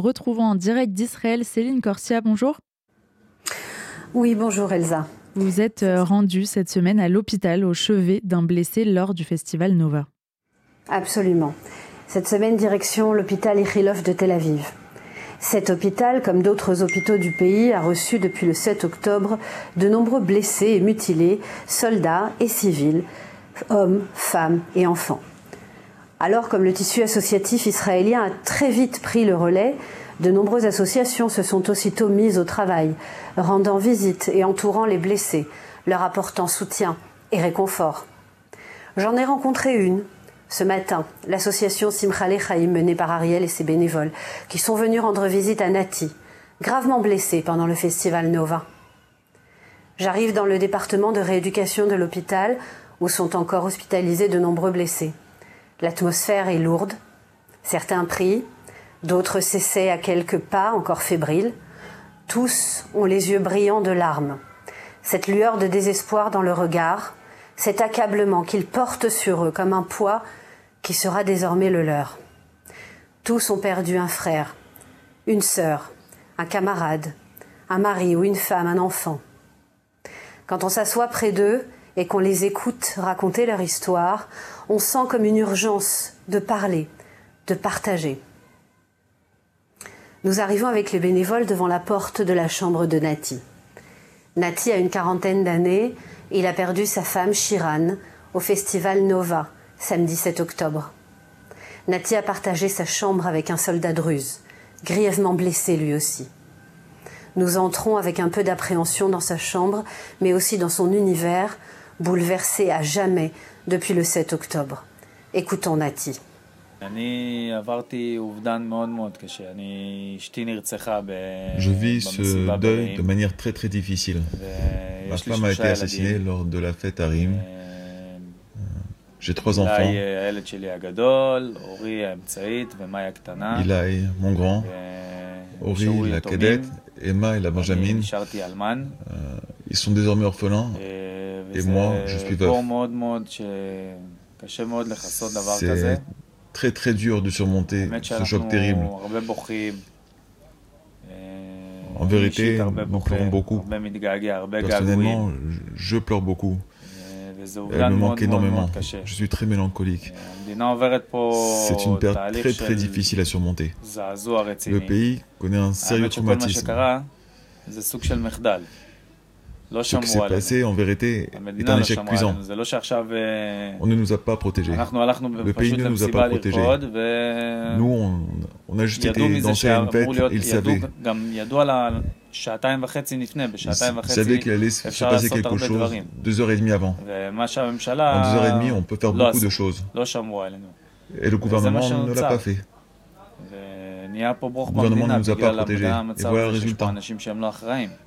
nous retrouvons en direct d'Israël. Céline Corsia, bonjour. Oui, bonjour Elsa. Vous êtes euh, rendue cette semaine à l'hôpital au chevet d'un blessé lors du festival Nova. Absolument. Cette semaine, direction l'hôpital Ichilov de Tel Aviv. Cet hôpital, comme d'autres hôpitaux du pays, a reçu depuis le 7 octobre de nombreux blessés et mutilés, soldats et civils, hommes, femmes et enfants. Alors, comme le tissu associatif israélien a très vite pris le relais, de nombreuses associations se sont aussitôt mises au travail, rendant visite et entourant les blessés, leur apportant soutien et réconfort. J'en ai rencontré une ce matin, l'association Simchale Chaim menée par Ariel et ses bénévoles, qui sont venus rendre visite à Nati, gravement blessée pendant le festival Nova. J'arrive dans le département de rééducation de l'hôpital, où sont encore hospitalisés de nombreux blessés. L'atmosphère est lourde. Certains prient, d'autres s'essaient à quelques pas, encore fébriles. Tous ont les yeux brillants de larmes. Cette lueur de désespoir dans le regard, cet accablement qu'ils portent sur eux comme un poids qui sera désormais le leur. Tous ont perdu un frère, une sœur, un camarade, un mari ou une femme, un enfant. Quand on s'assoit près d'eux et qu'on les écoute raconter leur histoire, on sent comme une urgence de parler, de partager. Nous arrivons avec les bénévoles devant la porte de la chambre de Nati. Nati a une quarantaine d'années. Il a perdu sa femme Shiran au festival Nova, samedi 7 octobre. Nati a partagé sa chambre avec un soldat druze, grièvement blessé lui aussi. Nous entrons avec un peu d'appréhension dans sa chambre, mais aussi dans son univers, bouleversé à jamais depuis le 7 octobre. Écoutons Nati. Je vis ce deuil de manière très très difficile. Ma femme a été assassinée lors de la fête Harim. J'ai trois enfants. Ilaï, mon grand, Ori, la cadette, Emma et la Benjamine. Ils sont désormais orphelins. C'est très très dur de surmonter ce choc terrible. En vérité, nous pleurons beaucoup. Personnellement, je pleure beaucoup. Elle me manque énormément. Je suis très mélancolique. C'est une perte très très difficile à surmonter. Le pays connaît un sérieux traumatisme. Ce qui s'est passé, en vérité, est un échec cuisant. On ne nous a pas protégés. Le pays ne nous a pas protégés. Nous, on, on a juste été danser à une fête, ils savaient. Se passer quelque chose deux heures et demie avant. En deux heures et demie, on peut faire beaucoup de choses. Et le gouvernement ne l'a pas fait. Le gouvernement ne nous a pas protégés. Et voilà le résultat.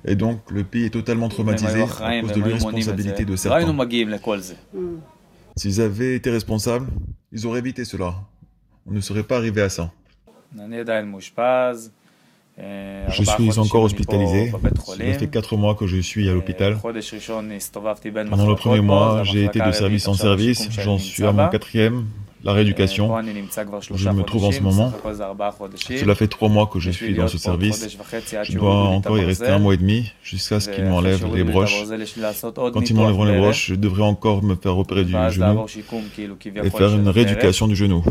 Et donc, le pays est totalement traumatisé à cause de l'irresponsabilité de certains. S'ils avaient été responsables, ils auraient évité cela. On ne serait pas arrivé à ça. Je suis encore hospitalisé. Ça fait quatre mois que je suis à l'hôpital. Pendant le premier mois, j'ai été de service en service. J'en suis à mon quatrième la rééducation. Je me trouve en ce moment. Cela fait trois mois que je suis dans ce service. Je dois encore y rester un mois et demi jusqu'à ce qu'ils m'enlèvent les broches. Quand ils m'enlèveront les broches, je devrais encore me faire opérer du genou et faire une rééducation du genou.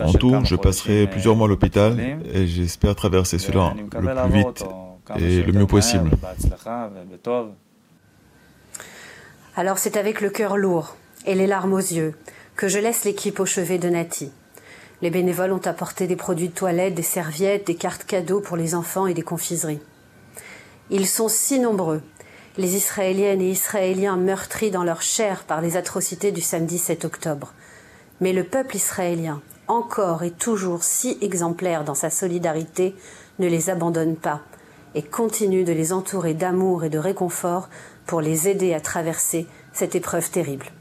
En tout, je passerai plusieurs mois à l'hôpital et j'espère traverser cela le plus vite et le mieux possible. Alors c'est avec le cœur lourd et les larmes aux yeux que je laisse l'équipe au chevet de Nati. Les bénévoles ont apporté des produits de toilette, des serviettes, des cartes cadeaux pour les enfants et des confiseries. Ils sont si nombreux, les Israéliennes et Israéliens meurtris dans leur chair par les atrocités du samedi 7 octobre. Mais le peuple israélien, encore et toujours si exemplaire dans sa solidarité, ne les abandonne pas et continue de les entourer d'amour et de réconfort pour les aider à traverser cette épreuve terrible.